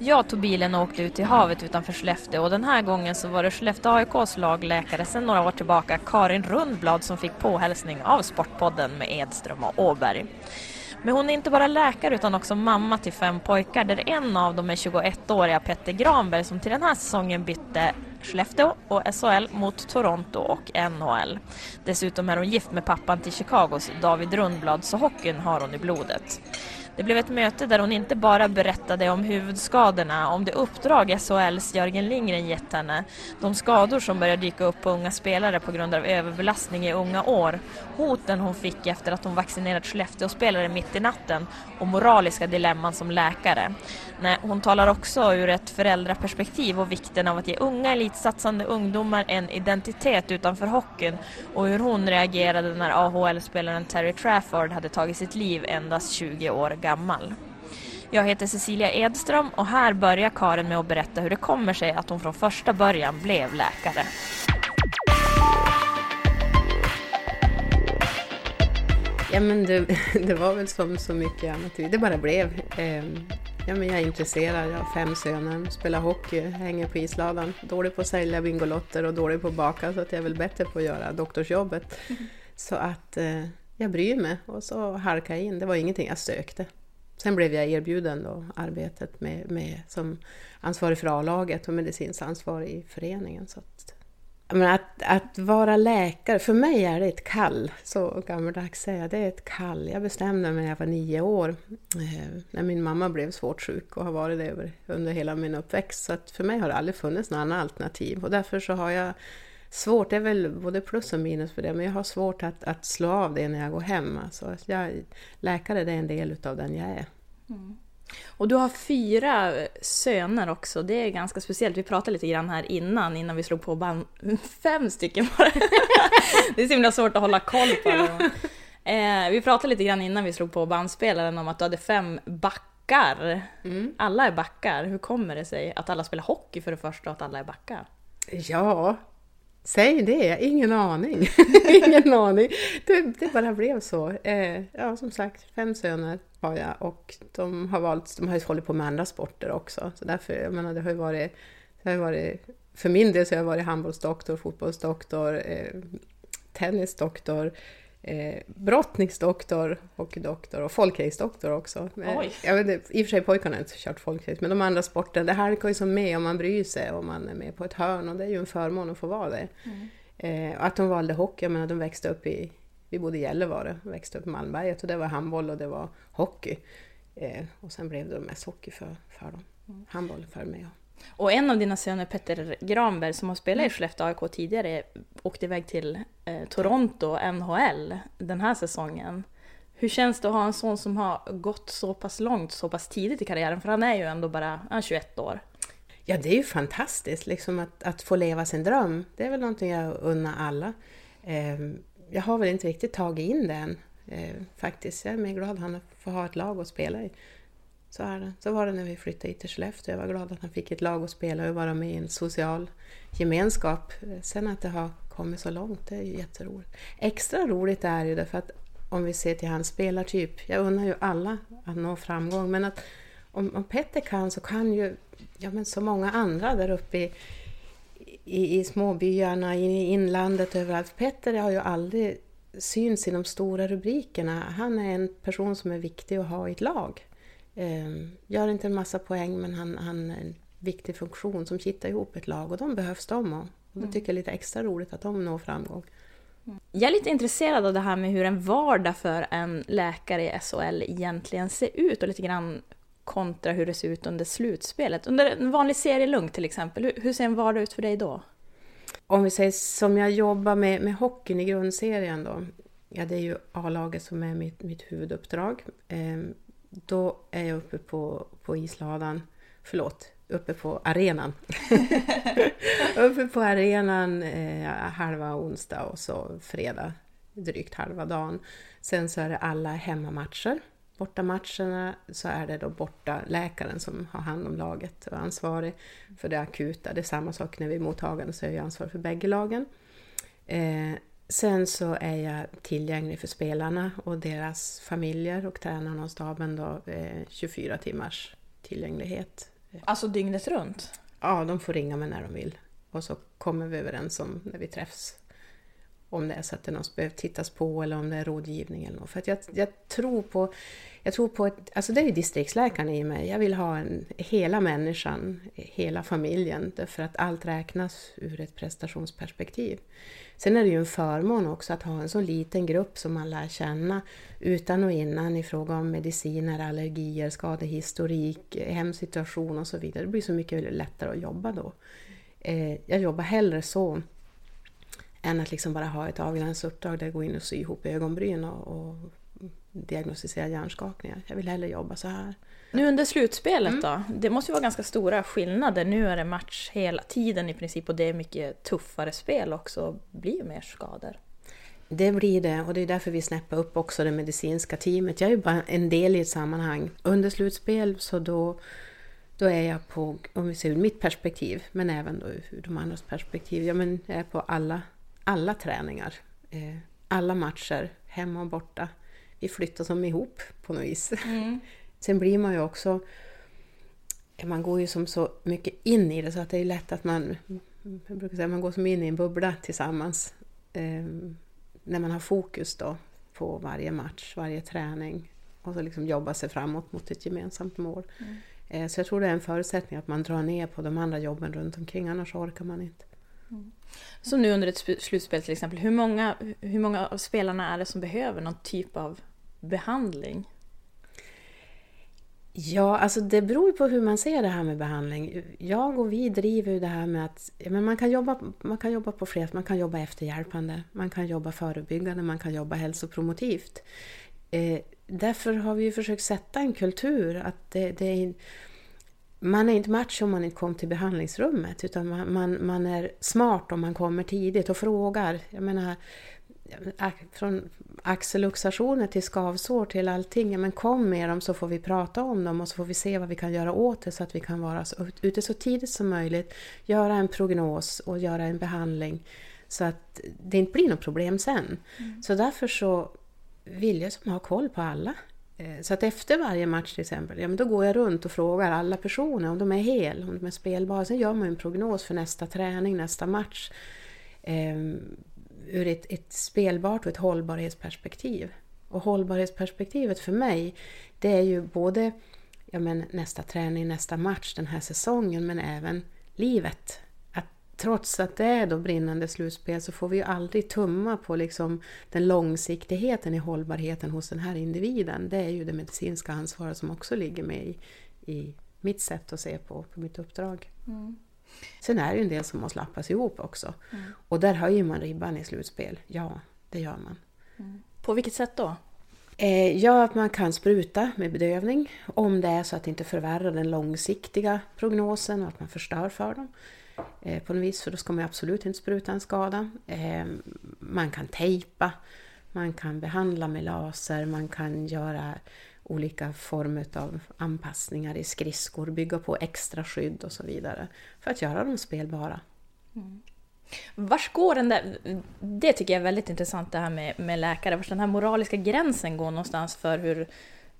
Jag tog bilen och åkte ut till havet utanför Skellefteå och den här gången så var det Skellefteå AIKs lagläkare sedan några år tillbaka, Karin Rundblad, som fick påhälsning av Sportpodden med Edström och Åberg. Men hon är inte bara läkare utan också mamma till fem pojkar där en av dem är 21-åriga Petter Granberg som till den här säsongen bytte Skellefteå och SHL mot Toronto och NHL. Dessutom är hon gift med pappan till Chicagos David Rundblad så hockeyn har hon i blodet. Det blev ett möte där hon inte bara berättade om huvudskadorna, om det uppdrag SHLs Jörgen Lindgren gett henne, de skador som börjar dyka upp på unga spelare på grund av överbelastning i unga år, hoten hon fick efter att hon vaccinerat Skellefteå-spelare mitt i natten och moraliska dilemman som läkare. Nej, hon talar också ur ett föräldraperspektiv och vikten av att ge unga elitsatsande ungdomar en identitet utanför hockeyn och hur hon reagerade när AHL-spelaren Terry Trafford hade tagit sitt liv endast 20 år gammal. Jag heter Cecilia Edström och här börjar Karin med att berätta hur det kommer sig att hon från första början blev läkare. Ja, men det, det var väl som så mycket annat. Det bara blev. Ehm, Ja, men jag är intresserad. Jag har fem söner, spelar hockey, hänger på isladan. Dålig på att sälja Bingolotter och dålig på att baka så att jag är väl bättre på att göra doktorsjobbet. Så att eh, jag bryr mig och så halkade jag in. Det var ingenting jag sökte. Sen blev jag erbjuden då arbetet med, med som ansvarig för A-laget och medicinskt ansvarig i föreningen. Så att, men att, att vara läkare, för mig är det ett kall, så gammaldags säga, det är ett kall. Jag bestämde mig när jag var nio år, eh, när min mamma blev svårt sjuk och har varit det under hela min uppväxt. Så att för mig har det aldrig funnits något annat alternativ och därför så har jag svårt, det är väl både plus och minus för det, men jag har svårt att, att slå av det när jag går hem. Alltså, jag, läkare det är en del utav den jag är. Mm. Och du har fyra söner också, det är ganska speciellt. Vi pratade lite grann här innan, innan vi slog på band. Fem stycken bara. det är så himla svårt att hålla koll på dem. Eh, vi pratade lite grann innan vi slog på bandspelaren om att du hade fem backar. Mm. Alla är backar. Hur kommer det sig att alla spelar hockey för det första och att alla är backar? Ja, Säg det, ingen aning. ingen aning. Det, det, bara blev så. Eh, ja, som sagt, fem söner har jag och de har valt, de har ju hållit på med andra sporter också. Så därför, jag menar, det har ju varit, det har varit för min del så har jag varit handbollsdoktor, fotbollsdoktor, eh, tennisdoktor, eh, brottningsdoktor, hockeydoktor och folkracedoktor också. Eh, Oj. Jag vet, I och för sig pojkarna har inte kört folkrace, men de andra sporterna, det halkar ju som med om man bryr sig och man är med på ett hörn och det är ju en förmån att få vara det. Mm. Eh, att de valde hockey, jag menar de växte upp i, vi bodde i Gällivare, växte upp i Malmberget och det var handboll och det var hockey. Eh, och sen blev det mest hockey för, för dem. Mm. Handboll för mig. Och en av dina söner, Petter Granberg, som har spelat i mm. Skellefteå AIK tidigare, åkte iväg till eh, Toronto, NHL, den här säsongen. Hur känns det att ha en son som har gått så pass långt så pass tidigt i karriären? För han är ju ändå bara han 21 år. Ja, det är ju fantastiskt liksom att, att få leva sin dröm. Det är väl någonting jag unnar alla. Eh, jag har väl inte riktigt tagit in det än, eh, faktiskt. Jag är mer glad att han får ha ett lag att spela i. Så, är det. så var det när vi flyttade hit till Skellefteå. Jag var glad att han fick ett lag att spela och vara med i en social gemenskap. Sen att det har kommit så långt, det är ju jätteroligt. Extra roligt är det ju därför att om vi ser till hans spelartyp, jag unnar ju alla att nå framgång, men att om, om Petter kan så kan ju ja, men så många andra där uppe i, i, i småbyarna, i inlandet, överallt. Petter har ju aldrig syns i de stora rubrikerna. Han är en person som är viktig att ha i ett lag. Eh, gör inte en massa poäng men han, han är en viktig funktion som kittar ihop ett lag och de behövs de och, och det tycker jag är lite extra roligt att de når framgång. Mm. Jag är lite intresserad av det här med hur en vardag för en läkare i SHL egentligen ser ut och lite grann kontra hur det ser ut under slutspelet. Under en vanlig serie lugnt till exempel, hur ser en vardag ut för dig då? Om vi säger som jag jobbar med, med hockeyn i grundserien då. Ja, det är ju A-laget som är mitt, mitt huvuduppdrag. Då är jag uppe på, på isladan, förlåt, uppe på arenan. uppe på arenan eh, halva onsdag och så fredag drygt halva dagen. Sen så är det alla hemmamatcher. Bortamatcherna så är det då borta läkaren som har hand om laget och är ansvarig för det akuta. Det är samma sak när vi är mottagande så är jag ansvarig för bägge lagen. Eh, sen så är jag tillgänglig för spelarna och deras familjer och tränarna och staben då eh, 24 timmars tillgänglighet. Alltså dygnet runt? Ja, de får ringa mig när de vill. Och så kommer vi överens om när vi träffs om det är så att det är något som behöver tittas på eller om det är rådgivning eller något. För att jag, jag tror på, jag tror på ett, alltså det är ju distriktsläkaren i mig. Jag vill ha en, hela människan, hela familjen, därför att allt räknas ur ett prestationsperspektiv. Sen är det ju en förmån också att ha en så liten grupp som man lär känna utan och innan i fråga om mediciner, allergier, skadehistorik, hemsituation och så vidare. Det blir så mycket lättare att jobba då. Eh, jag jobbar hellre så än att liksom bara ha ett avgränsat uppdrag där jag går in och syr ihop ögonbryn och, och diagnostisera hjärnskakningar. Jag vill hellre jobba så här. Nu under slutspelet mm. då? Det måste ju vara ganska stora skillnader. Nu är det match hela tiden i princip och det är mycket tuffare spel också. Det blir mer skador. Det blir det och det är därför vi snäppar upp också det medicinska teamet. Jag är ju bara en del i ett sammanhang. Under slutspel så då, då är jag på, om vi ser ur mitt perspektiv, men även då ur de andras perspektiv, ja men jag är på alla alla träningar, eh, alla matcher, hemma och borta. Vi flyttar som ihop på något vis. Mm. Sen blir man ju också... Man går ju som så mycket in i det så att det är lätt att man... Jag brukar säga man går som in i en bubbla tillsammans. Eh, när man har fokus då på varje match, varje träning och så liksom jobba sig framåt mot ett gemensamt mål. Mm. Eh, så jag tror det är en förutsättning att man drar ner på de andra jobben runt omkring, annars orkar man inte. Mm. Så nu under ett slutspel till exempel, hur många, hur många av spelarna är det som behöver någon typ av behandling? Ja, alltså det beror på hur man ser det här med behandling. Jag och vi driver ju det här med att men man, kan jobba, man kan jobba på flera Man kan jobba efterhjälpande, man kan jobba förebyggande, man kan jobba hälsopromotivt. Eh, därför har vi ju försökt sätta en kultur att det, det är man är inte match om man inte kommer till behandlingsrummet utan man, man, man, är smart om man kommer tidigt och frågar. Jag menar, från axelluxationer till skavsår till allting. Men kom med dem så får vi prata om dem och så får vi se vad vi kan göra åt det så att vi kan vara ute så tidigt som möjligt, göra en prognos och göra en behandling så att det inte blir något problem sen. Mm. Så därför så vill jag som ha koll på alla Eh, så att efter varje match till exempel, ja, men då går jag runt och frågar alla personer om de är hel, om de är spelbara. Sen gör man en prognos för nästa träning, nästa match. Eh, ur ett, ett spelbart och ett hållbarhetsperspektiv. Och hållbarhetsperspektivet för mig, det är ju både ja, men nästa träning, nästa match den här säsongen, men även livet trots att det är då brinnande slutspel så får vi ju aldrig tumma på liksom den långsiktigheten i hållbarheten hos den här individen. Det är ju det medicinska ansvaret som också ligger med i, i mitt sätt att se på, på mitt uppdrag. Mm. Sen är det ju en del som måste lappas ihop också. Mm. Och där höjer man ribban i slutspel. Ja, det gör man. Mm. På vilket sätt då? Eh, ja, att man kan spruta med bedövning om det är så att det inte förvärrar den långsiktiga prognosen och att man förstör för dem eh, på något vis, för då ska man absolut inte spruta en skada. Eh, man kan tejpa, man kan behandla med laser, man kan göra olika former av anpassningar i skridskor, bygga på extra skydd och så vidare för att göra dem spelbara. Mm. Vars går den där, det tycker jag är väldigt intressant det här med, med läkare, vars den här moraliska gränsen går någonstans för hur,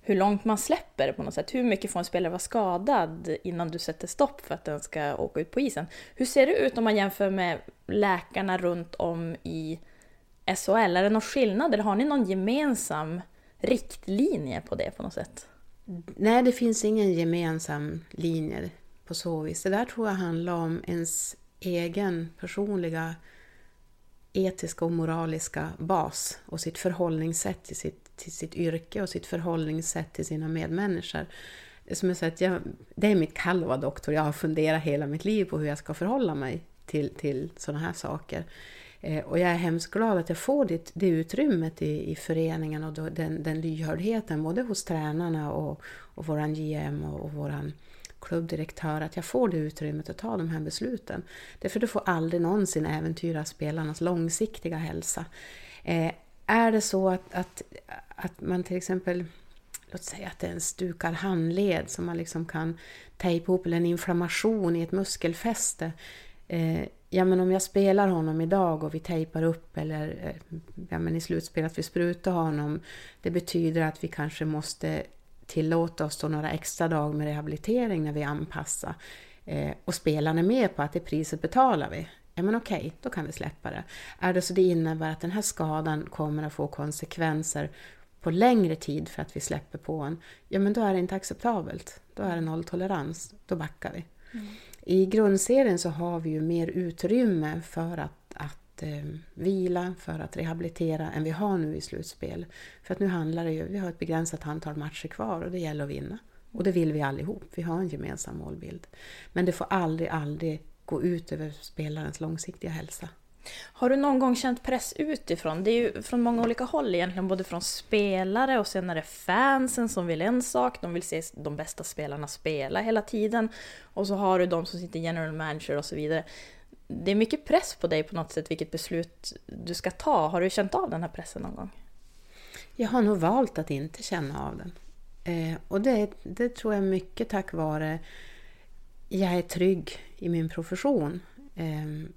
hur långt man släpper det på något sätt. Hur mycket får en spelare vara skadad innan du sätter stopp för att den ska åka ut på isen? Hur ser det ut om man jämför med läkarna runt om i SHL? Är det någon skillnad eller har ni någon gemensam riktlinje på det på något sätt? Nej, det finns ingen gemensam linje på så vis. Det där tror jag handlar om ens egen personliga etiska och moraliska bas och sitt förhållningssätt till sitt, till sitt yrke och sitt förhållningssätt till sina medmänniskor. Som jag sagt, jag, det är mitt kall att vara doktor. Jag har funderat hela mitt liv på hur jag ska förhålla mig till, till sådana här saker. Eh, och jag är hemskt glad att jag får det, det utrymmet i, i föreningen och då, den, den lyhördheten både hos tränarna och, och våran GM och, och våran klubbdirektör att jag får det utrymmet att ta de här besluten. Därför du får aldrig någonsin äventyra spelarnas långsiktiga hälsa. Eh, är det så att, att, att man till exempel, låt säga att det är en stukad handled som man liksom kan tejpa ihop, eller en inflammation i ett muskelfäste. Eh, ja men om jag spelar honom idag och vi tejpar upp eller eh, ja, men i slutspelet vi sprutar honom. Det betyder att vi kanske måste tillåta oss då några extra dagar med rehabilitering när vi anpassar. Eh, och spelarna är med på att det priset betalar vi. Ja men okej, då kan vi släppa det. Är det så det innebär att den här skadan kommer att få konsekvenser på längre tid för att vi släpper på en, ja men då är det inte acceptabelt. Då är det nolltolerans, då backar vi. Mm. I grundserien så har vi ju mer utrymme för att, att eh, vila, för att rehabilitera än vi har nu i slutspel. För att nu handlar det ju, vi har ett begränsat antal matcher kvar och det gäller att vinna. Och det vill vi allihop, vi har en gemensam målbild. Men det får aldrig, aldrig gå ut över spelarens långsiktiga hälsa. Har du någon gång känt press utifrån? Det är ju från många olika håll egentligen, både från spelare och sen är det fansen som vill en sak, de vill se de bästa spelarna spela hela tiden. Och så har du de som sitter general manager och så vidare. Det är mycket press på dig på något sätt vilket beslut du ska ta. Har du känt av den här pressen någon gång? Jag har nog valt att inte känna av den. Eh, och det, det tror jag mycket tack vare jag är trygg i min profession. Ehm,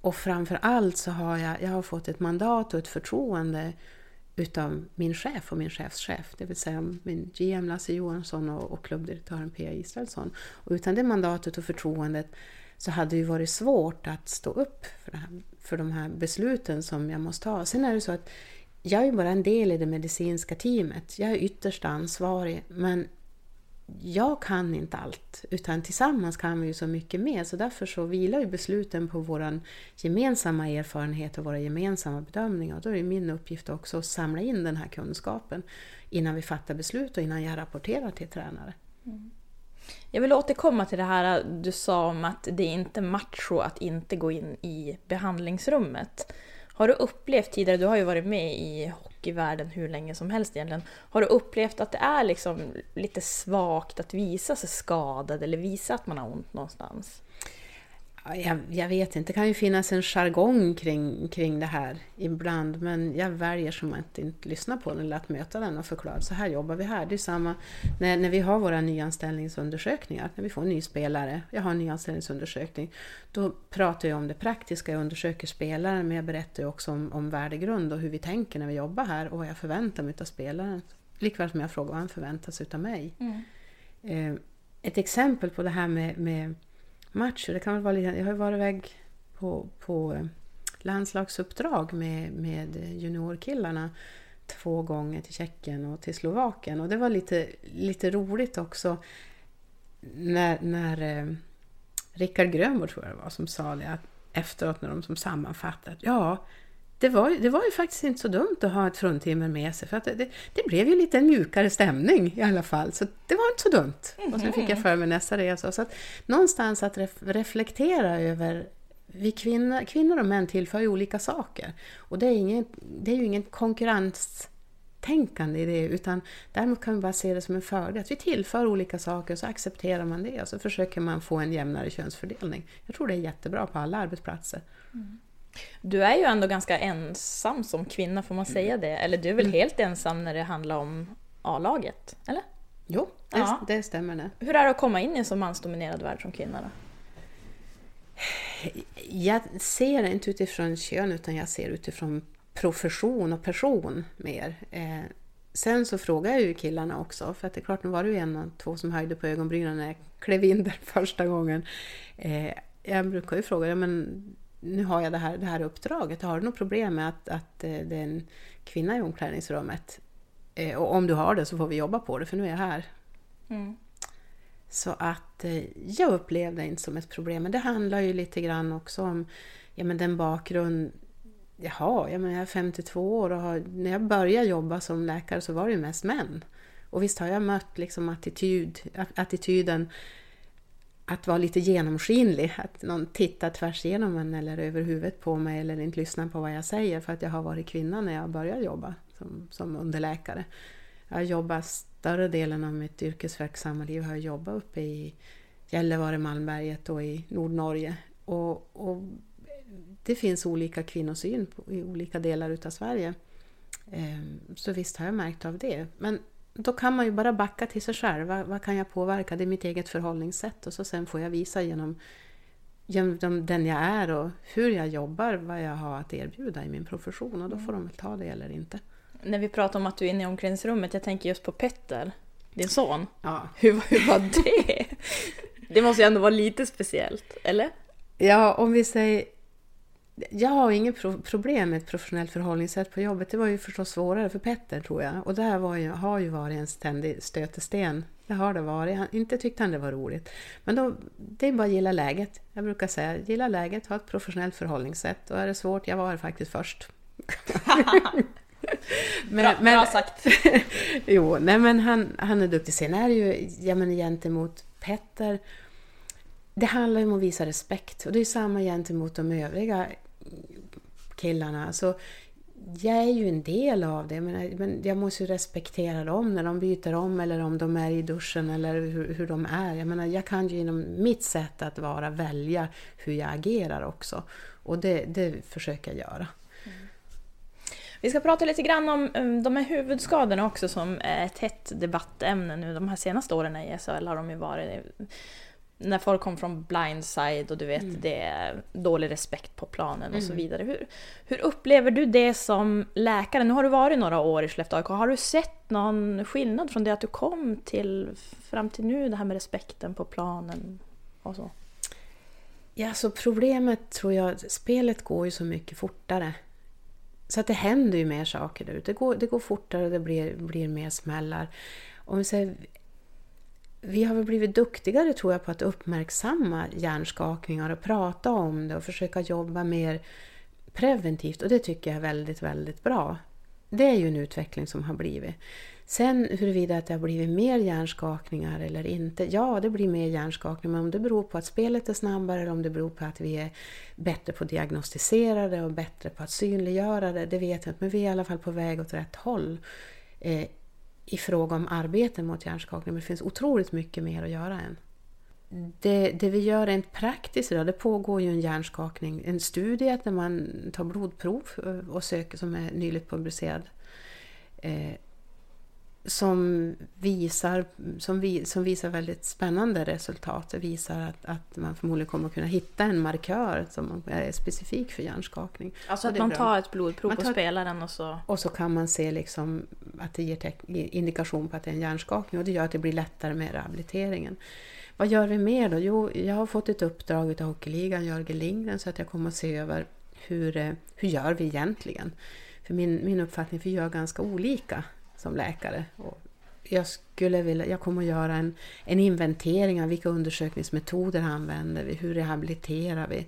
och framför allt så har jag, jag har fått ett mandat och ett förtroende utav min chef och min chefschef, det vill säga min GM Lasse Johansson och, och klubbdirektören Pia Israelsson. Och utan det mandatet och förtroendet så hade det ju varit svårt att stå upp för, här, för de här besluten som jag måste ta. Sen är det så att jag är bara en del i det medicinska teamet. Jag är ytterst ansvarig, men jag kan inte allt, utan tillsammans kan vi ju så mycket mer. Så därför så vilar ju besluten på vår gemensamma erfarenhet och våra gemensamma bedömningar. Och då är det min uppgift också att samla in den här kunskapen innan vi fattar beslut och innan jag rapporterar till tränare. Mm. Jag vill återkomma till det här du sa om att det är inte macho att inte gå in i behandlingsrummet. Har du upplevt tidigare, du har ju varit med i hockeyvärlden hur länge som helst egentligen, har du upplevt att det är liksom lite svagt att visa sig skadad eller visa att man har ont någonstans? Jag, jag, vet inte, det kan ju finnas en jargong kring, kring det här ibland, men jag väljer som att inte lyssna på den eller att möta den och förklara så här jobbar vi här. Det är samma när, när vi har våra nyanställningsundersökningar, när vi får en ny spelare, jag har en nyanställningsundersökning, då pratar jag om det praktiska, jag undersöker spelaren, men jag berättar också om, om värdegrund och hur vi tänker när vi jobbar här och vad jag förväntar mig av spelaren. Likväl som jag frågar vad han förväntar sig av mig. Mm. Eh, ett exempel på det här med, med matcher. Det kan väl vara lite, jag har varit iväg på, på eh, landslagsuppdrag med, med juniorkillarna två gånger till Tjeckien och till Slovakien. Och det var lite, lite roligt också när, när eh, Rickard Grönborg tror jag det var som sa det att efteråt när de som sammanfattade ja, det var, det var ju faktiskt inte så dumt att ha ett fruntimmer med sig för att det, det, det, blev ju lite en mjukare stämning i alla fall. Så det var inte så dumt. Mm. Och sen fick jag för mig nästa resa. Så att någonstans att ref, reflektera över vi kvinnor, kvinnor och män tillför ju olika saker. Och det är, ingen, det är ju ingen konkurrenstänkande i det, utan däremot kan vi bara se det som en fördel. Att vi tillför olika saker och så accepterar man det och så försöker man få en jämnare könsfördelning. Jag tror det är jättebra på alla arbetsplatser. Mm. Du är ju ändå ganska ensam som kvinna, får man mm. säga det? Eller du är väl mm. helt ensam när det handlar om A-laget? Eller? Jo, det, ja. det stämmer. Det. Hur är det att komma in i en så mansdominerad värld som kvinna? Då? Jag ser det inte utifrån kön, utan jag ser utifrån profession och person mer. Eh, sen så frågar jag ju killarna också, för att det är klart, nu var det ju en och två som höjde på ögonbrynen när jag klev in där första gången. Eh, jag brukar ju fråga, ja, men nu har jag det här, det här uppdraget, har du något problem med att, att eh, det är en kvinna i omklädningsrummet? Eh, och om du har det så får vi jobba på det, för nu är jag här. Mm. Så att eh, jag upplevde det inte som ett problem, men det handlar ju lite grann också om ja, men den bakgrund jag har. Jag, menar, jag är 52 år och har, när jag började jobba som läkare så var det ju mest män. Och visst har jag mött liksom attityd, attityden att vara lite genomskinlig, att någon tittar tvärs igenom en eller över huvudet på mig eller inte lyssnar på vad jag säger för att jag har varit kvinna när jag började jobba som, som underläkare. Jag har jobbat större delen av mitt yrkesverksamma liv har jag jobbat uppe i Gällivare, Malmberget och i Nordnorge. Och, och det finns olika kvinnosyn i olika delar utav Sverige. Ehm, så visst har jag märkt av det. Men då kan man ju bara backa till sig själv. Vad, vad, kan jag påverka? Det är mitt eget förhållningssätt och så sen får jag visa genom, genom den jag är och hur jag jobbar vad jag har att erbjuda i min profession och då får de väl ta det eller inte. När vi pratar om att du är inne i omklädningsrummet, jag tänker just på Petter, din son. Ja. Hur, hur var det? Det måste ju ändå vara lite speciellt, eller? Ja, om vi säger jag har inget pro problem med ett professionellt förhållningssätt på jobbet. Det var ju förstås svårare för Petter tror jag. Och det här ju, har ju varit en ständig stötesten. Det har det varit. Han, inte tyckte han det var roligt. Men då, det är bara att gilla läget. Jag brukar säga, gilla läget, ha ett professionellt förhållningssätt. Och är det svårt, jag var faktiskt först. men, bra, men, bra sagt! jo, nej men han, han är duktig. Sen är det ju, ja men gentemot Petter, det handlar ju om att visa respekt. Och det är samma gentemot de övriga killarna. Så jag är ju en del av det, men, jag måste ju respektera dem när de byter om eller om de är i duschen eller hur, hur de är. Jag menar, jag kan ju inom mitt sätt att vara välja hur jag agerar också. Och det, det försöker jag göra. Mm. Vi ska prata lite grann om um, de här huvudskadorna också som är ett hett debattämne nu. De här senaste åren i SHL har de ju varit när folk kom från blindside och du vet, mm. det är dålig respekt på planen och så mm. vidare. Hur, hur upplever du det som läkare? Nu har du varit några år i Skellefteå AIK. Har du sett någon skillnad från det att du kom till fram till nu, det här med respekten på planen och så? Ja, så problemet tror jag, spelet går ju så mycket fortare. Så att det händer ju mer saker där ute. Det går, det går fortare och det blir, blir mer smällar. Om vi säger vi har väl blivit duktigare tror jag på att uppmärksamma hjärnskakningar och prata om det och försöka jobba mer preventivt och det tycker jag är väldigt, väldigt bra. Det är ju en utveckling som har blivit. Sen huruvida det har blivit mer hjärnskakningar eller inte. Ja, det blir mer hjärnskakningar, men om det beror på att spelet är snabbare eller om det beror på att vi är bättre på att diagnostisera det och bättre på att synliggöra det, det vet jag inte. Men vi är i alla fall på väg åt rätt håll. Eh, i fråga om arbete mot hjärnskakning, men det finns otroligt mycket mer att göra än. Det, det vi gör rent praktiskt idag, det pågår ju en hjärnskakning, en studie där man tar blodprov eh, och söker, som är nyligt publicerad. Eh, som visar, som, vi, som visar väldigt spännande resultat. Det visar att, att man förmodligen kommer att kunna hitta en markör som är specifik för hjärnskakning. Alltså att man tar ett blodprov tar, på spelaren och så... Och så kan man se liksom att det ger indikation på att det är en hjärnskakning och det gör att det blir lättare med rehabiliteringen. Vad gör vi mer då? Jo, jag har fått ett uppdrag av Hockeyligan, Jörgen Lindgren, så att jag kommer att se över hur, eh, hur gör vi egentligen? För min, min uppfattning, för vi gör ganska olika som läkare. Och jag, skulle vilja, jag kommer att göra en, en inventering av vilka undersökningsmetoder använder vi, hur rehabiliterar vi,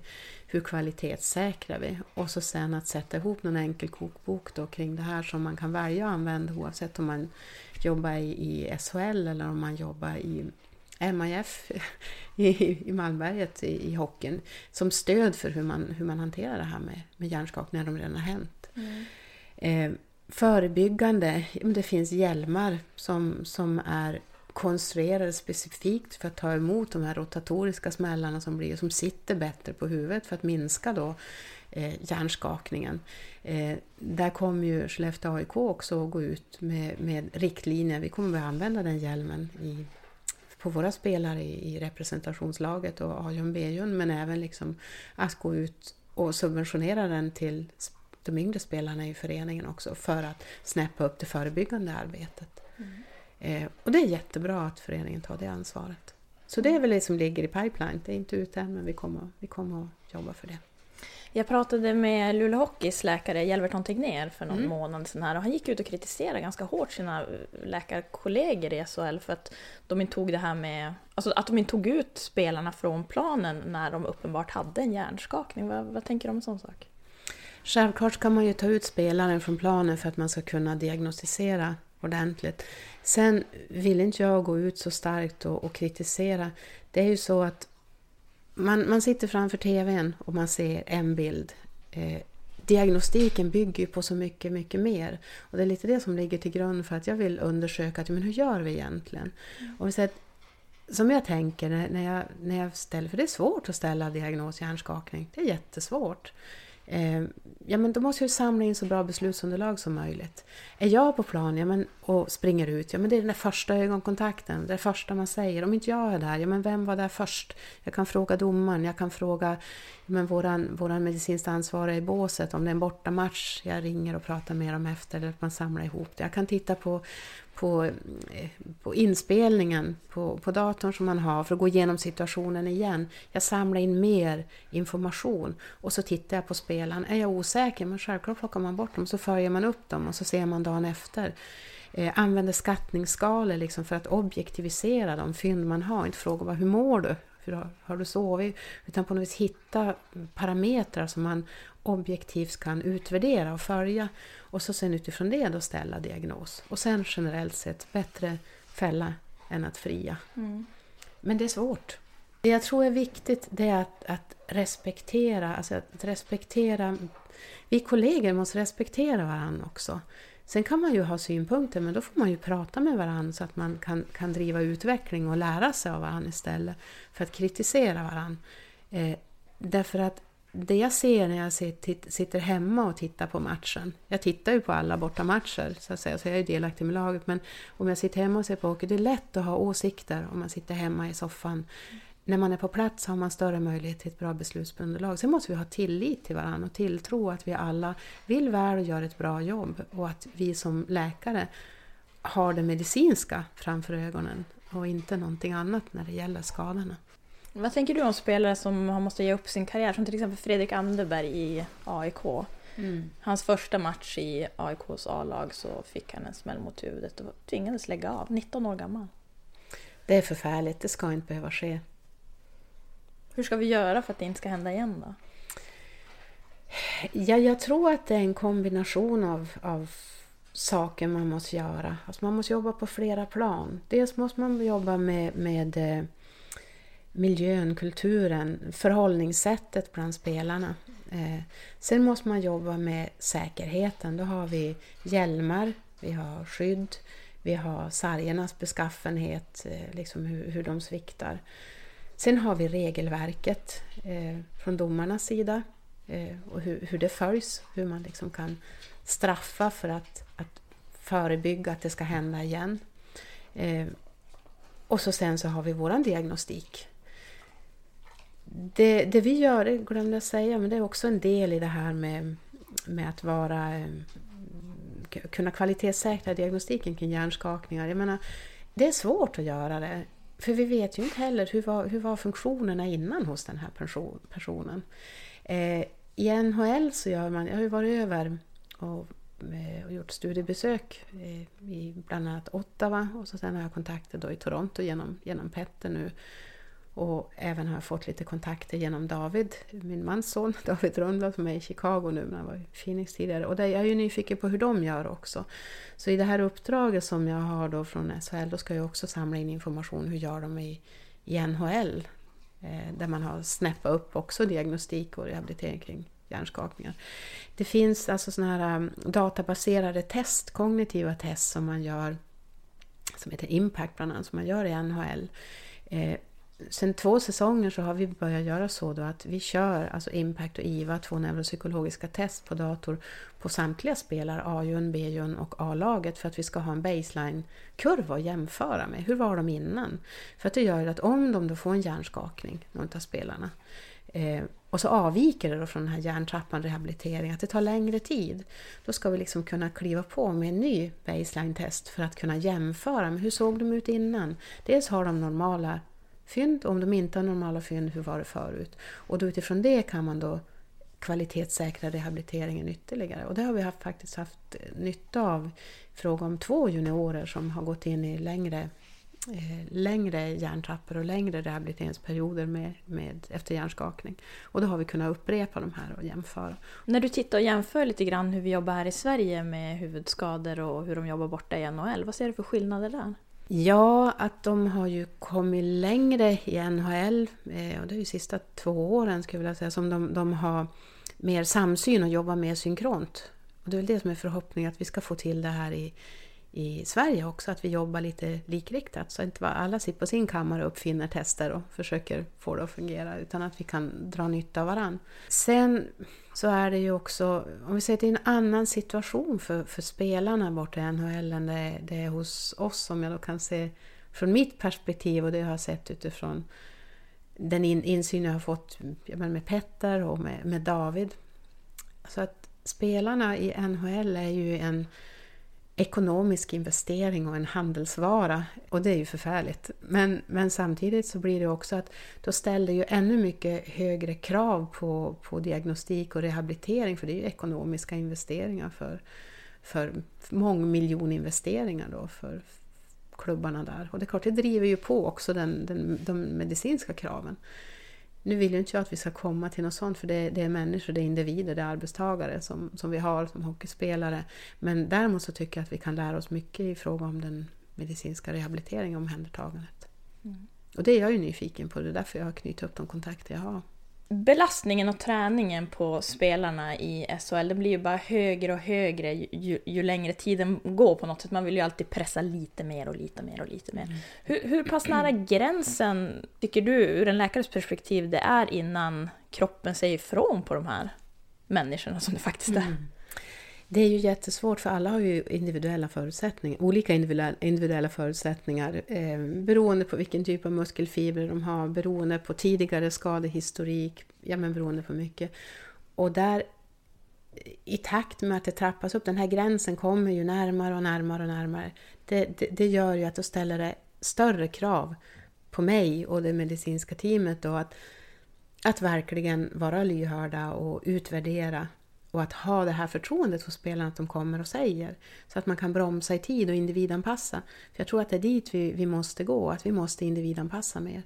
hur kvalitetssäkrar vi? Och så sen att sätta ihop någon enkel kokbok då kring det här som man kan välja att använda oavsett om man jobbar i, i SHL eller om man jobbar i MIF i, i Malmberget i, i hockeyn som stöd för hur man, hur man hanterar det här med, med hjärnskakning när de redan har hänt. Mm. Eh, förebyggande, det finns hjälmar som, som är konstruerade specifikt för att ta emot de här rotatoriska smällarna som blir som sitter bättre på huvudet för att minska då eh, hjärnskakningen. Eh, där kommer ju Skellefteå AIK också att gå ut med, med riktlinjer. Vi kommer att använda den hjälmen i, på våra spelare i, i representationslaget och A-jun, B-jun, men även liksom att gå ut och subventionera den till de yngre spelarna i föreningen också för att snäppa upp det förebyggande arbetet. Mm. Eh, och det är jättebra att föreningen tar det ansvaret. Så det är väl det som ligger i pipeline. Det är inte ute än men vi kommer, vi kommer att jobba för det. Jag pratade med Luleå Hockeys läkare Hjelverton Tegnér för någon mm. månad sedan här och han gick ut och kritiserade ganska hårt sina läkarkollegor i SHL för att de inte tog det här med, alltså att de inte tog ut spelarna från planen när de uppenbart hade en hjärnskakning. Vad, vad tänker du om en sån sak? Självklart ska man ju ta ut spelaren från planen för att man ska kunna diagnostisera ordentligt. Sen vill inte jag gå ut så starkt och, och kritisera. Det är ju så att man, man sitter framför TVn och man ser en bild. Eh, diagnostiken bygger ju på så mycket, mycket mer. Och det är lite det som ligger till grund för att jag vill undersöka att, men hur gör vi egentligen? Mm. Och vi säger att, som jag tänker när jag, när jag ställer, för det är svårt att ställa diagnos hjärnskakning. Det är jättesvårt. Eh, ja, men då måste jag samla in så bra beslutsunderlag som möjligt. Är jag på plan ja, men, och springer ut, ja men det är den där första ögonkontakten, det första man säger. Om inte jag är där, ja men vem var där först? Jag kan fråga domaren, jag kan fråga ja, men våran, våran medicinskt ansvariga i båset, om det är en bortamatch, jag ringer och pratar med dem efter, eller att man samlar ihop det. Jag kan titta på på, eh, på inspelningen på, på datorn som man har för att gå igenom situationen igen. Jag samlar in mer information och så tittar jag på spelaren. Är jag osäker, men självklart plockar man bort dem så följer man upp dem och så ser man dagen efter. Eh, använder skattningsskalor liksom för att objektivisera de fynd man har. Inte fråga bara hur mår du? Hur har, har du sovit? Utan på något vis hitta parametrar som man objektivt kan utvärdera och följa. Och så sen utifrån det då ställa diagnos. Och sen generellt sett bättre fälla än att fria. Mm. Men det är svårt. Det jag tror är viktigt det är att, att respektera, alltså att respektera vi kollegor måste respektera varandra också. Sen kan man ju ha synpunkter, men då får man ju prata med varandra så att man kan, kan driva utveckling och lära sig av varandra istället för att kritisera varandra. Eh, därför att det jag ser när jag sitter hemma och tittar på matchen, jag tittar ju på alla bortamatcher så att säga, så jag är delaktig med laget, men om jag sitter hemma och ser på hockey, det är lätt att ha åsikter om man sitter hemma i soffan. När man är på plats har man större möjlighet till ett bra beslutsunderlag. Sen måste vi ha tillit till varandra och tilltro att vi alla vill väl och gör ett bra jobb och att vi som läkare har det medicinska framför ögonen och inte någonting annat när det gäller skadorna. Vad tänker du om spelare som har måste ge upp sin karriär, som till exempel Fredrik Anderberg i AIK? Mm. Hans första match i AIKs A-lag så fick han en smäll mot huvudet och tvingades lägga av, 19 år gammal. Det är förfärligt, det ska inte behöva ske. Hur ska vi göra för att det inte ska hända igen då? Ja, jag tror att det är en kombination av, av saker man måste göra. Alltså man måste jobba på flera plan. Dels måste man jobba med, med eh, miljön, kulturen, förhållningssättet bland spelarna. Eh, sen måste man jobba med säkerheten. Då har vi hjälmar, vi har skydd, vi har sargernas beskaffenhet, eh, liksom hur, hur de sviktar. Sen har vi regelverket eh, från domarnas sida eh, och hur, hur det följs, hur man liksom kan straffa för att, att förebygga att det ska hända igen. Eh, och så sen så har vi våran diagnostik det, det vi gör, det glömde jag säga, men det är också en del i det här med, med att vara eh, kunna kvalitetssäkra diagnostiken kring hjärnskakningar. Jag menar, det är svårt att göra det. För vi vet ju inte heller hur var, hur var funktionerna innan hos den här personen. Eh, I NHL så gör man, jag har ju varit över och, eh, och gjort studiebesök eh, i bland annat Ottawa och så sen har jag kontakter då i Toronto genom, genom Petter nu och även har jag fått lite kontakter genom David, min mans son, David Rundblad som är i Chicago nu, men han var i Phoenix tidigare. Och där jag är ju nyfiken på hur de gör också. Så i det här uppdraget som jag har då från SHL, då ska jag också samla in information, hur gör de i, i NHL? Eh, där man har snäppat upp också diagnostik och rehabilitering kring hjärnskakningar. Det finns alltså sådana här um, databaserade test, kognitiva test som man gör, som heter Impact bland annat, som man gör i NHL. Eh, sen två säsonger så har vi börjat göra så då att vi kör alltså Impact och IVA, två neuropsykologiska test på dator på samtliga spelare, A-jun, B-jun och A-laget för att vi ska ha en baseline-kurva att jämföra med. Hur var de innan? För att det gör att om de då får en hjärnskakning, någon av spelarna, eh, och så avviker det då från den här hjärntrappan rehabilitering, att det tar längre tid. Då ska vi liksom kunna kliva på med en ny baseline-test för att kunna jämföra med hur såg de ut innan? Dels har de normala fynd. Om de inte har normala fynd, hur var det förut? Och då utifrån det kan man då kvalitetssäkra rehabiliteringen ytterligare. Och det har vi haft, faktiskt haft eh, nytta av i fråga om två juniorer som har gått in i längre, eh, längre hjärntrappor och längre rehabiliteringsperioder med, med, efter hjärnskakning. Och då har vi kunnat upprepa de här och jämföra. När du tittar och jämför lite grann hur vi jobbar här i Sverige med huvudskador och hur de jobbar borta i NHL, vad ser du för skillnader där? Ja, att de har ju kommit längre i NHL, eh, och det är ju sista två åren skulle jag vilja säga, som de, de har mer samsyn och jobbar mer synkront. Och det är väl det som är förhoppningen, att vi ska få till det här i, i Sverige också, att vi jobbar lite likriktat. Så att inte alla sitter på sin kammare och uppfinner tester och försöker få det att fungera, utan att vi kan dra nytta av varandra. Sen så är det ju också, om vi säger till en annan situation för, för spelarna borta i NHL än det, det är hos oss, om jag då kan se från mitt perspektiv och det jag har sett utifrån den in, insyn jag har fått med Petter och med, med David. Så att spelarna i NHL är ju en ekonomisk investering och en handelsvara. Och det är ju förfärligt. Men, men samtidigt så blir det också att då ställer ju ännu mycket högre krav på, på diagnostik och rehabilitering för det är ju ekonomiska investeringar för, för mångmiljoninvesteringar då för klubbarna där. Och det är klart, det driver ju på också den, den, de medicinska kraven. Nu vill ju inte jag att vi ska komma till något sånt, för det, det, är människor, det är individer, det är arbetstagare som, som vi har som hockeyspelare. Men däremot så tycker jag att vi kan lära oss mycket i fråga om den medicinska rehabiliteringen och omhändertagandet. Mm. Och det är jag ju nyfiken på, det är därför jag har knutit upp de kontakter jag har belastningen och träningen på spelarna i SHL, den blir ju bara högre och högre ju, ju, längre tiden går på något sätt. Man vill ju alltid pressa lite mer och lite mer och lite mer. Mm. Hur, hur pass nära gränsen tycker du, ur en läkares perspektiv, det är innan kroppen säger ifrån på de här människorna som det faktiskt är? Mm. Det är ju jättesvårt för alla har ju individuella förutsättningar, olika individuella förutsättningar eh, beroende på vilken typ av muskelfibrer de har, beroende på tidigare skadehistorik, ja men beroende på mycket. Och där i takt med att det trappas upp, den här gränsen kommer ju närmare och närmare och närmare. Det, det, det gör ju att då ställer det större krav på mig och det medicinska teamet då att, att verkligen vara lyhörda och utvärdera och att ha det här förtroendet hos spelarna att de kommer och säger. Så att man kan bromsa i tid och individanpassa. För jag tror att det är dit vi, vi måste gå, att vi måste individanpassa mer.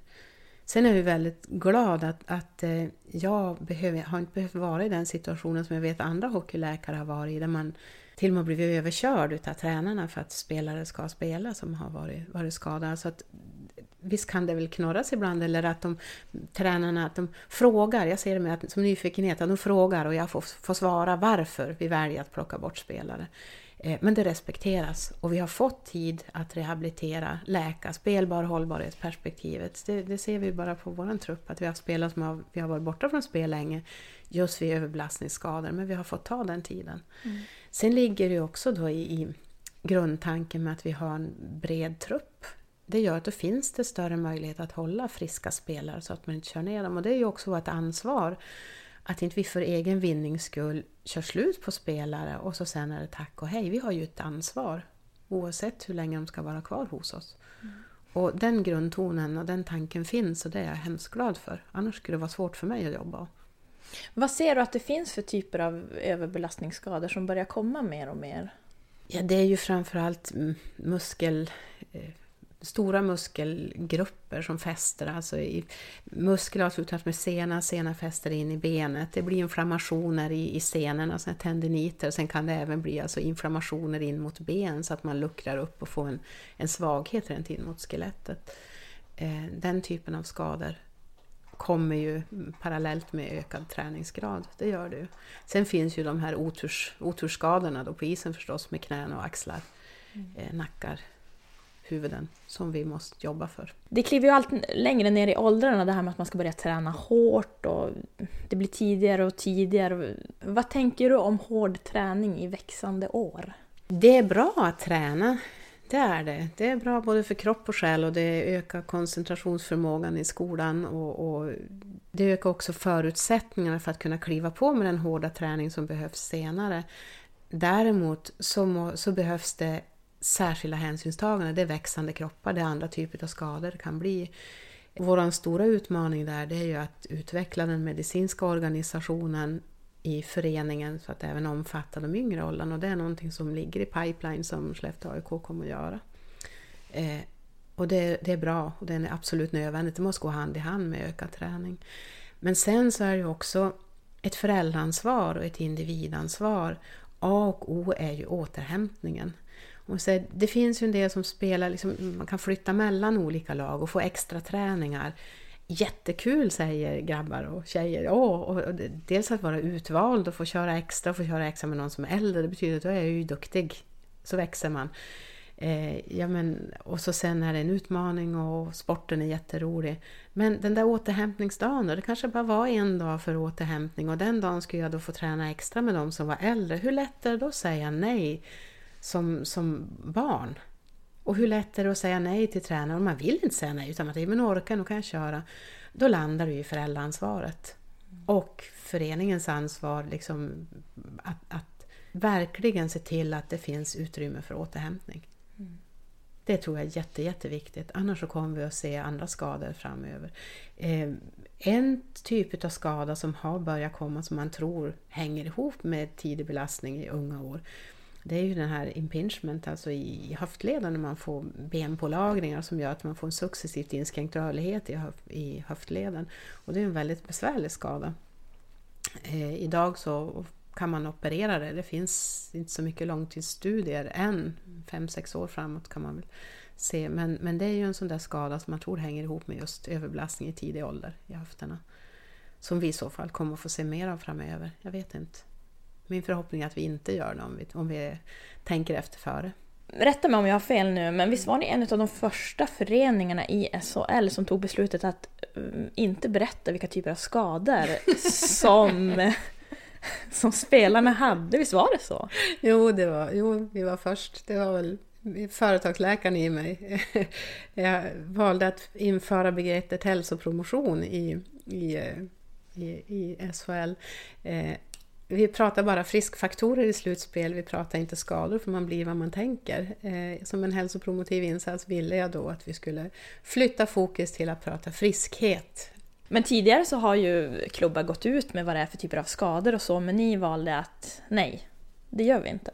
Sen är jag väldigt glad att, att eh, jag behöver, har inte behövt vara i den situationen som jag vet andra hockeyläkare har varit i, där man till och med blivit överkörd av tränarna för att spelare ska spela som har varit, varit skadade. Så att visst kan det väl knorras ibland eller att de tränarna att de frågar, jag ser det med att, som nyfikenhet, att de frågar och jag får, får svara varför vi väljer att plocka bort spelare. Eh, men det respekteras och vi har fått tid att rehabilitera, läka, spelbar hållbarhetsperspektivet. Det, det ser vi bara på vår trupp, att vi har spelare som har, vi har varit borta från spel länge just vid överbelastningsskador, men vi har fått ta den tiden. Mm. Sen ligger det också då i, i grundtanken med att vi har en bred trupp det gör att då finns det större möjlighet att hålla friska spelare så att man inte kör ner dem. Och det är ju också ett ansvar att inte vi för egen vinnings skull kör slut på spelare och så sen är det tack och hej. Vi har ju ett ansvar oavsett hur länge de ska vara kvar hos oss. Mm. Och den grundtonen och den tanken finns och det är jag hemskt glad för. Annars skulle det vara svårt för mig att jobba. Vad ser du att det finns för typer av överbelastningsskador som börjar komma mer och mer? Ja, det är ju framförallt muskel eh, stora muskelgrupper som fäster, alltså i muskler avslutas med sena, sena fäster in i benet. Det blir inflammationer i, i senorna, alltså tendiniter. Sen kan det även bli alltså inflammationer in mot ben så att man luckrar upp och får en, en svaghet rent in mot skelettet. Eh, den typen av skador kommer ju parallellt med ökad träningsgrad. Det gör det ju. Sen finns ju de här oturs, otursskadorna då på isen förstås med knän och axlar, mm. eh, nackar, huvuden som vi måste jobba för. Det kliver ju allt längre ner i åldrarna det här med att man ska börja träna hårt och det blir tidigare och tidigare. Vad tänker du om hård träning i växande år? Det är bra att träna. Det är det. Det är bra både för kropp och själ och det ökar koncentrationsförmågan i skolan och, och det ökar också förutsättningarna för att kunna kliva på med den hårda träning som behövs senare. Däremot så, må, så behövs det särskilda hänsynstagande, det är växande kroppar, det är andra typer av skador det kan bli. Vår stora utmaning där det är ju att utveckla den medicinska organisationen i föreningen så att det även omfattar de yngre åldrarna och det är någonting som ligger i pipeline som Skellefteå AIK kommer att göra. Eh, och det, det, är bra och det är absolut nödvändigt, det måste gå hand i hand med ökad träning. Men sen så är det också ett föräldraansvar och ett individansvar. A och O är ju återhämtningen. Och så, det finns ju en del som spelar, liksom, man kan flytta mellan olika lag och få extra träningar. Jättekul säger grabbar och tjejer. Åh, och, och, dels att vara utvald och få köra extra och få köra extra med någon som är äldre, det betyder att då är jag ju duktig. Så växer man. Eh, ja, men, och så sen är det en utmaning och sporten är jätterolig. Men den där återhämtningsdagen då, det kanske bara var en dag för återhämtning och den dagen skulle jag då få träna extra med de som var äldre. Hur lätt är det då att säga nej som, som barn? Och hur lätt är det att säga nej till tränaren? Man vill inte säga nej utan att men orkar, nu kan jag köra. Då landar du i föräldraansvaret. Och föreningens ansvar liksom att, att verkligen se till att det finns utrymme för återhämtning. Det tror jag är jätte, jätteviktigt, annars så kommer vi att se andra skador framöver. Eh, en typ av skada som har börjat komma som man tror hänger ihop med tidig belastning i unga år, det är ju den här impingement, alltså i höftleden när man får benpålagringar som gör att man får en successivt inskränkt rörlighet i, höf i höftleden. Och det är en väldigt besvärlig skada. Eh, idag så kan man operera det. Det finns inte så mycket långtidsstudier än, fem sex år framåt kan man väl se. Men, men det är ju en sån där skada som man tror hänger ihop med just överbelastning i tidig ålder i höfterna. Som vi i så fall kommer att få se mer av framöver. Jag vet inte. Min förhoppning är att vi inte gör det om vi, om vi tänker efter före. Rätta mig om jag har fel nu, men visst var ni en av de första föreningarna i SHL som tog beslutet att um, inte berätta vilka typer av skador som som spelarna hade, visst var det så? Jo, det var, jo, vi var först. Det var väl företagsläkaren i mig. Jag valde att införa begreppet hälsopromotion i, i, i, i SHL. Eh, vi pratar bara friskfaktorer i slutspel, vi pratar inte skador för man blir vad man tänker. Eh, som en hälsopromotiv insats ville jag då att vi skulle flytta fokus till att prata friskhet. Men tidigare så har ju klubbar gått ut med vad det är för typer av skador och så, men ni valde att nej, det gör vi inte.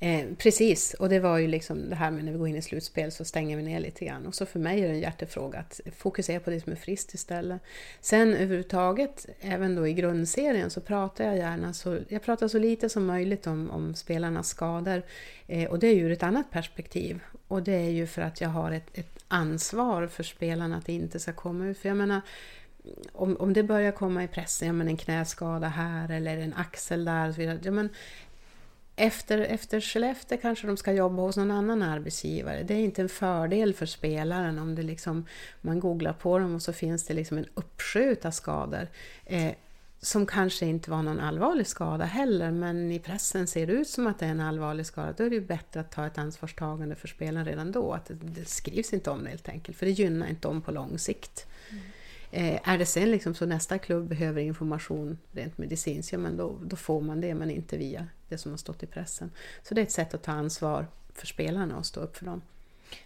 Eh, precis, och det var ju liksom det här med när vi går in i slutspel så stänger vi ner lite grann. Och så för mig är det en hjärtefråga att fokusera på det som är friskt istället. Sen överhuvudtaget, även då i grundserien, så pratar jag gärna så, jag pratar så lite som möjligt om, om spelarnas skador. Eh, och det är ju ur ett annat perspektiv. Och det är ju för att jag har ett, ett ansvar för spelarna att det inte ska komma ut. För jag menar, om, om det börjar komma i pressen, ja, men en knäskada här eller en axel där och så vidare. Ja, men efter, efter Skellefteå kanske de ska jobba hos någon annan arbetsgivare. Det är inte en fördel för spelaren om det liksom, man googlar på dem och så finns det liksom en uppsjö av skador. Eh, som kanske inte var någon allvarlig skada heller, men i pressen ser det ut som att det är en allvarlig skada. Då är det ju bättre att ta ett ansvarstagande för spelaren redan då. Att det, det skrivs inte om det helt enkelt, för det gynnar inte dem på lång sikt. Mm. Eh, är det sen liksom så nästa klubb behöver information rent medicinskt, ja men då, då får man det, men inte via det som har stått i pressen. Så det är ett sätt att ta ansvar för spelarna och stå upp för dem.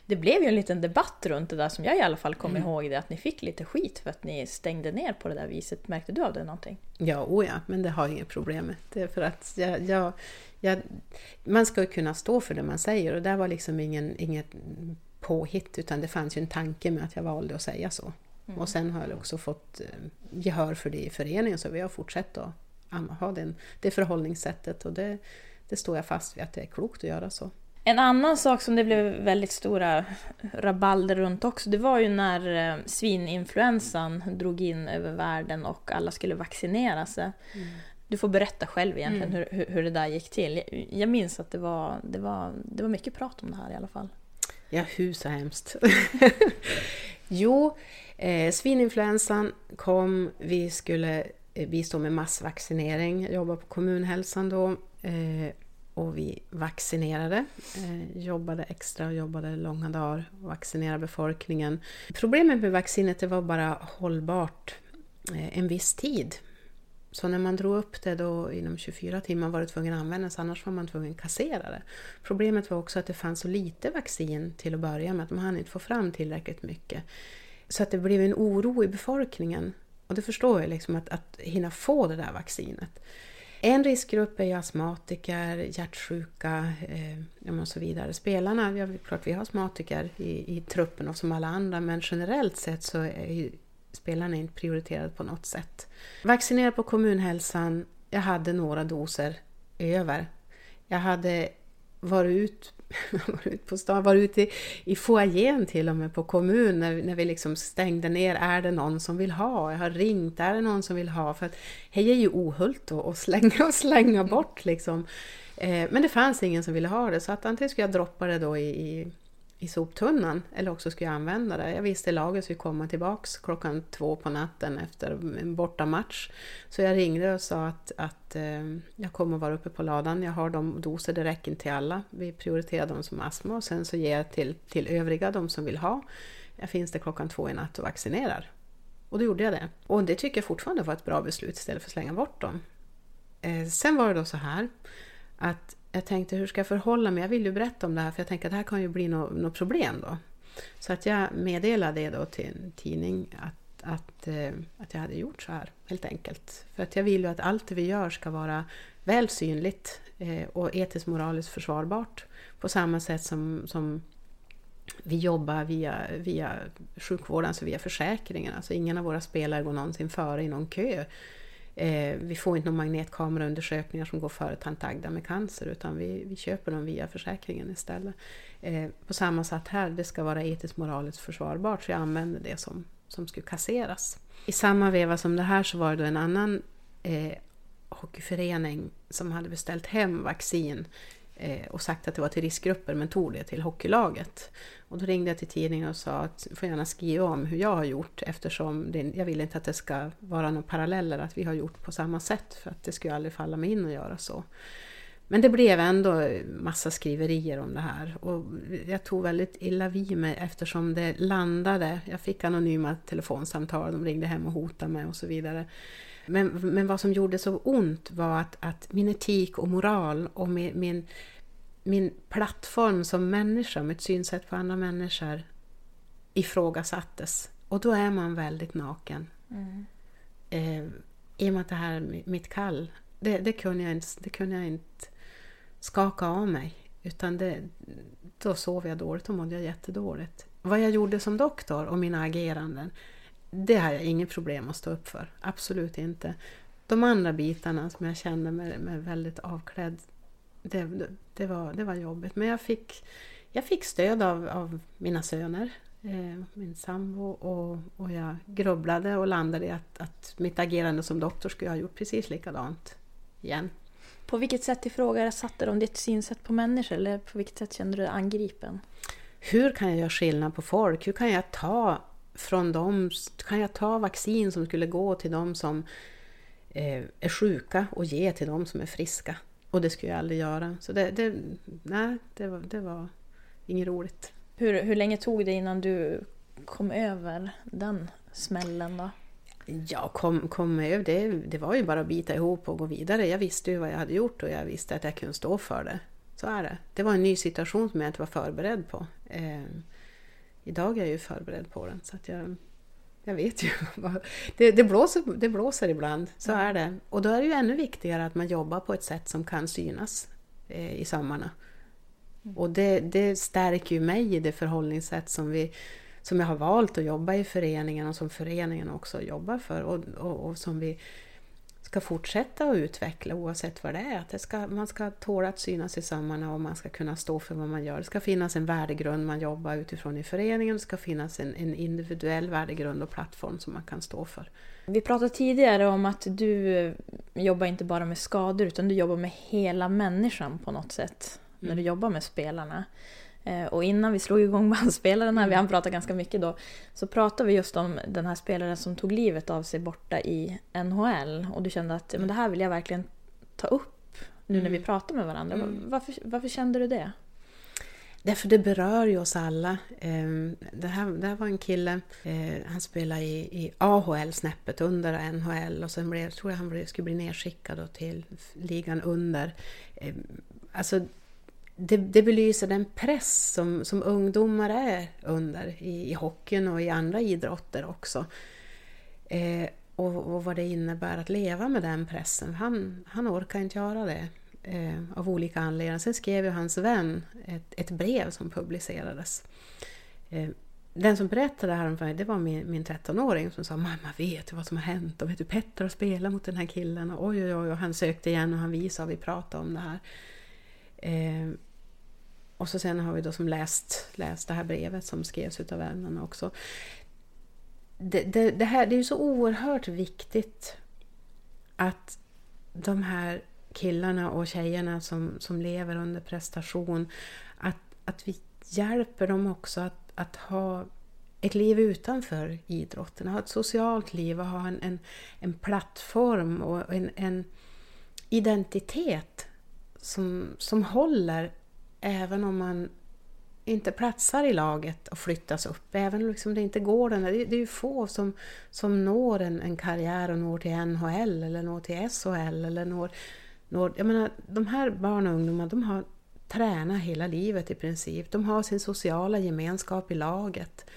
Det blev ju en liten debatt runt det där som jag i alla fall kommer mm. ihåg det, att ni fick lite skit för att ni stängde ner på det där viset. Märkte du av det någonting? Ja, oh ja men det har jag inget problem med. Det är för att jag, jag, jag, man ska ju kunna stå för det man säger och det var liksom ingen, inget påhitt utan det fanns ju en tanke med att jag valde att säga så. Mm. Och sen har jag också fått eh, gehör för det i föreningen så vi har fortsatt att ha den, det förhållningssättet och det, det står jag fast vid att det är klokt att göra så. En annan sak som det blev väldigt stora rabalder runt också, det var ju när eh, svininfluensan drog in över världen och alla skulle vaccinera sig. Mm. Du får berätta själv egentligen mm. hur, hur det där gick till. Jag minns att det var, det, var, det var mycket prat om det här i alla fall. Ja, hur så hemskt. jo, eh, svininfluensan kom, vi skulle Eh, bistå med massvaccinering, jobbar jobbade på kommunhälsan då. Eh, och vi vaccinerade, eh, jobbade extra och jobbade långa dagar och vaccinerade befolkningen. Problemet med vaccinet det var bara hållbart en viss tid. Så när man drog upp det då inom 24 timmar var det tvungen att användas, annars var man tvungen att kassera det. Problemet var också att det fanns så lite vaccin till att börja med, att man hann inte få fram tillräckligt mycket. Så att det blev en oro i befolkningen. Och det förstår jag, liksom, att, att hinna få det där vaccinet. En riskgrupp är astmatiker, hjärtsjuka eh, och så vidare. Spelarna, ja, klart vi har astmatiker i, i truppen och som alla andra, men generellt sett så är ju spelarna inte prioriterade på något sätt. Vaccinerad på kommunhälsan, jag hade några doser över. Jag hade varit ut var ute på stan, var ute i, i foajén till och med på kommun när, när vi liksom stängde ner. Är det någon som vill ha? Jag har ringt. Är det någon som vill ha? För att hej är ju ohult och, och slänga och slänga bort liksom. Eh, men det fanns ingen som ville ha det så att antingen skulle jag droppa det då i, i i soptunnan eller också skulle jag använda det. Jag visste laget skulle komma tillbaks klockan två på natten efter en bortamatch. Så jag ringde och sa att, att eh, jag kommer vara uppe på ladan. Jag har de doser, det räcker inte till alla. Vi prioriterar de som har astma och sen så ger jag till, till övriga, de som vill ha. Jag finns där klockan två i natt och vaccinerar. Och då gjorde jag det. Och det tycker jag fortfarande var ett bra beslut istället för att slänga bort dem. Eh, sen var det då så här att jag tänkte hur ska jag förhålla mig? Jag vill ju berätta om det här för jag tänker att det här kan ju bli något, no problem då. Så att jag meddelade det då till en tidning att, att, eh, att jag hade gjort så här helt enkelt. För att jag vill ju att allt det vi gör ska vara väl synligt eh, och etiskt moraliskt försvarbart. På samma sätt som, som vi jobbar via, via sjukvården, alltså via försäkringen. Alltså ingen av våra spelare går någonsin före i någon kö. Eh, vi får inte någon magnetkameraundersökningar som går före tant Agda med cancer utan vi, vi köper dem via försäkringen istället. Eh, på samma sätt här, det ska vara etiskt moraliskt försvarbart så jag använder det som, som skulle kasseras. I samma veva som det här så var det då en annan eh, hockeyförening som hade beställt hem vaccin Eh, och sagt att det var till riskgrupper men tog det till hockeylaget. Och då ringde jag till tidningen och sa att du får gärna skriva om hur jag har gjort eftersom det, jag vill inte att det ska vara några paralleller att vi har gjort på samma sätt för att det skulle aldrig falla mig in att göra så. Men det blev ändå massa skriverier om det här och jag tog väldigt illa vid mig eftersom det landade. Jag fick anonyma telefonsamtal, de ringde hem och hotade mig och så vidare. Men, men vad som gjorde så ont var att, att min etik och moral och min, min min plattform som människa, mitt synsätt på andra människor ifrågasattes. Och då är man väldigt naken. Mm. Eh, I och med att det här är mitt kall, det, det, kunde jag inte, det kunde jag inte skaka av mig. Utan det, då sov jag dåligt och mådde jag jättedåligt. Vad jag gjorde som doktor och mina ageranden, det har jag inget problem att stå upp för. Absolut inte. De andra bitarna som jag kände mig, mig väldigt avklädd det, det, var, det var jobbigt. Men jag fick, jag fick stöd av, av mina söner, eh, min sambo och, och jag grubblade och landade i att, att mitt agerande som doktor skulle jag ha gjort precis likadant igen. På vilket sätt ifrågasatte de ditt synsätt på människor eller på vilket sätt kände du dig angripen? Hur kan jag göra skillnad på folk? Hur kan jag ta från dem, kan jag ta vaccin som skulle gå till dem som eh, är sjuka och ge till dem som är friska? Och det skulle jag aldrig göra. Så det, det, nej, det, var, det var inget roligt. Hur, hur länge tog det innan du kom över den smällen då? Ja, kom, kom över det, det var ju bara att bita ihop och gå vidare. Jag visste ju vad jag hade gjort och jag visste att jag kunde stå för det. Så är det. Det var en ny situation som jag inte var förberedd på. Idag är jag ju förberedd på den så att jag jag vet ju. Det, det, blåser, det blåser ibland, så är det. Och då är det ju ännu viktigare att man jobbar på ett sätt som kan synas eh, i sömmarna. Mm. Och det, det stärker ju mig i det förhållningssätt som, vi, som jag har valt att jobba i föreningen och som föreningen också jobbar för och, och, och som vi ska fortsätta att utveckla oavsett vad det är. Att det ska, man ska tåla att synas i sömmarna och man ska kunna stå för vad man gör. Det ska finnas en värdegrund man jobbar utifrån i föreningen. Det ska finnas en, en individuell värdegrund och plattform som man kan stå för. Vi pratade tidigare om att du jobbar inte bara med skador utan du jobbar med hela människan på något sätt. Mm. När du jobbar med spelarna. Eh, och innan vi slog igång bandspelaren här, vi hann prata ganska mycket då, så pratade vi just om den här spelaren som tog livet av sig borta i NHL. Och du kände att men det här vill jag verkligen ta upp nu mm. när vi mm. pratar med varandra. Mm. Varför, varför kände du det? Därför det berör ju oss alla. Ehm, det här, det här var en kille, eh, han spelade i, i AHL snäppet under NHL och sen blev, tror jag han skulle bli nedskickad till ligan under. Ehm, alltså det, det belyser den press som, som ungdomar är under i, i hockeyn och i andra idrotter också. Eh, och, och, vad det innebär att leva med den pressen. Han, han orkar inte göra det eh, av olika anledningar. Sen skrev ju hans vän ett, ett brev som publicerades. Eh, den som berättade det här för mig, det var min, min 13-åring som sa Mamma vet du vad som har hänt? Och vet du Petter har spelat mot den här killen och oj oj oj och han sökte igen och han visade och vi pratade om det här. Eh, och så sen har vi då som läst, läst det här brevet som skrevs utav vännerna också. Det, det, det, här, det är ju så oerhört viktigt att de här killarna och tjejerna som, som lever under prestation, att, att vi hjälper dem också att, att ha ett liv utanför idrotten, ha ett socialt liv och ha en, en, en plattform och en, en identitet som, som håller även om man inte platsar i laget och flyttas upp. Även om liksom det inte går den det, det är ju få som, som når en, en karriär och når till NHL eller når till SHL eller når, når... Jag menar, de här barn och ungdomar de har tränat hela livet i princip. De har sin sociala gemenskap i laget.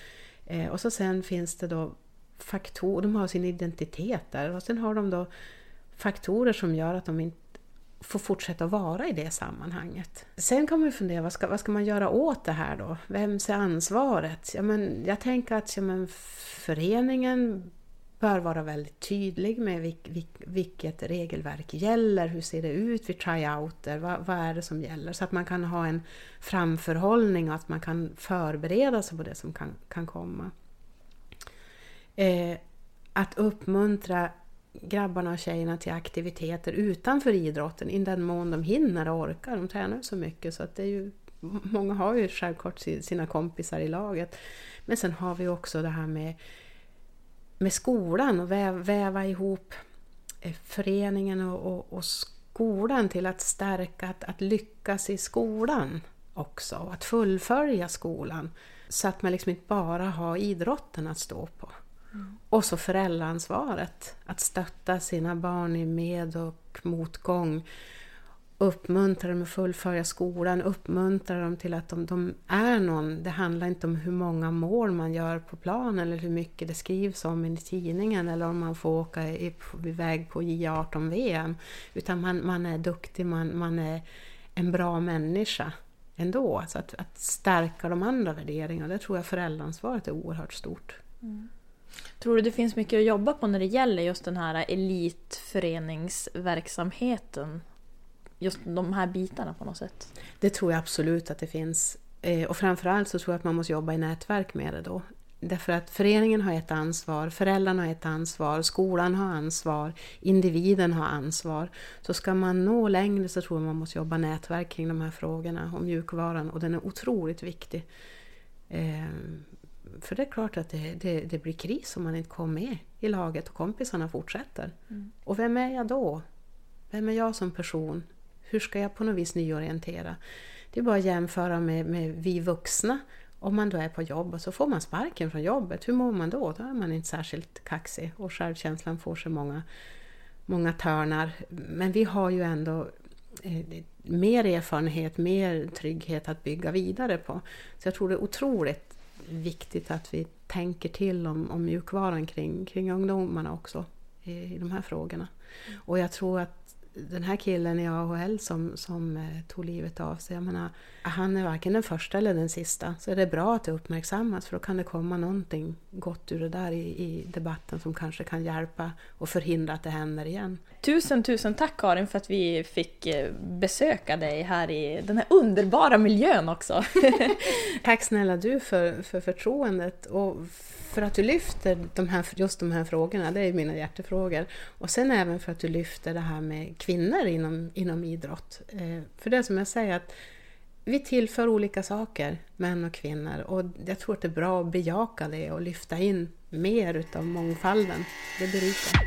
Eh, och så sen finns det då faktorer, de har sin identitet där och sen har de då faktorer som gör att de inte får fortsätta vara i det sammanhanget. Sen kan man ju fundera, vad ska, vad ska man göra åt det här då? Vems är ansvaret? Ja, men jag tänker att ja, men föreningen bör vara väldigt tydlig med vilk, vilk, vilket regelverk gäller, hur ser det ut vid tryouter, vad, vad är det som gäller? Så att man kan ha en framförhållning och att man kan förbereda sig på det som kan, kan komma. Eh, att uppmuntra grabbarna och tjejerna till aktiviteter utanför idrotten i den mån de hinner och orkar. De tränar så mycket så att det är ju, många har ju självklart sina kompisar i laget. Men sen har vi också det här med, med skolan och väva, väva ihop eh, föreningen och, och, och, skolan till att stärka, att, att lyckas i skolan också. Att fullfölja skolan. Så att man liksom inte bara har idrotten att stå på. Mm. Och så föräldraansvaret, att stötta sina barn i med och motgång. Uppmuntra dem att fullfölja skolan, uppmuntra dem till att de, de, är någon. Det handlar inte om hur många mål man gör på plan eller hur mycket det skrivs om i tidningen eller om man får åka iväg på J18-VM. Utan man, man är duktig, man, man är en bra människa ändå. Så att, att stärka de andra värderingarna, det tror jag föräldraansvaret är oerhört stort. Mm. Tror du det finns mycket att jobba på när det gäller just den här elitföreningsverksamheten? Just de här bitarna på något sätt? Det tror jag absolut att det finns. Eh, och framförallt så tror jag att man måste jobba i nätverk med det då. Därför att föreningen har ett ansvar, föräldrarna har ett ansvar, skolan har ansvar, individen har ansvar. Så ska man nå längre så tror jag man måste jobba nätverk kring de här frågorna om mjukvaran och den är otroligt viktig. Eh, för det är klart att det, det, det, blir kris om man inte kommer med i laget och kompisarna fortsätter. Mm. Och vem är jag då? Vem är jag som person? Hur ska jag på något vis nyorientera? Det är bara att jämföra med, med vi vuxna. Om man då är på jobb och så får man sparken från jobbet, hur mår man då? Då är man inte särskilt kaxig och självkänslan får sig många, många törnar. Men vi har ju ändå eh, mer erfarenhet, mer trygghet att bygga vidare på. Så jag tror det är otroligt viktigt att vi tänker till om, om mjukvaran kring, kring ungdomarna också i, i de här frågorna. Och jag tror att den här killen i AHL som, som eh, tog livet av sig, jag menar, han är varken den första eller den sista. Så är det bra att det uppmärksammas för då kan det komma någonting gott ur det där i, i debatten som kanske kan hjälpa och förhindra att det händer igen. Tusen, tusen tack Karin för att vi fick eh, besöka dig här i den här underbara miljön också. tack snälla du för, för förtroendet och för att du lyfter de här, just de här frågorna, det är mina hjärtefrågor. Och sen även för att du lyfter det här med kvinnor inom, inom idrott. Eh, för det är som jag säger, att vi tillför olika saker, män och kvinnor. Och jag tror att det är bra att bejaka det och lyfta in mer utav mångfalden. Det berikar.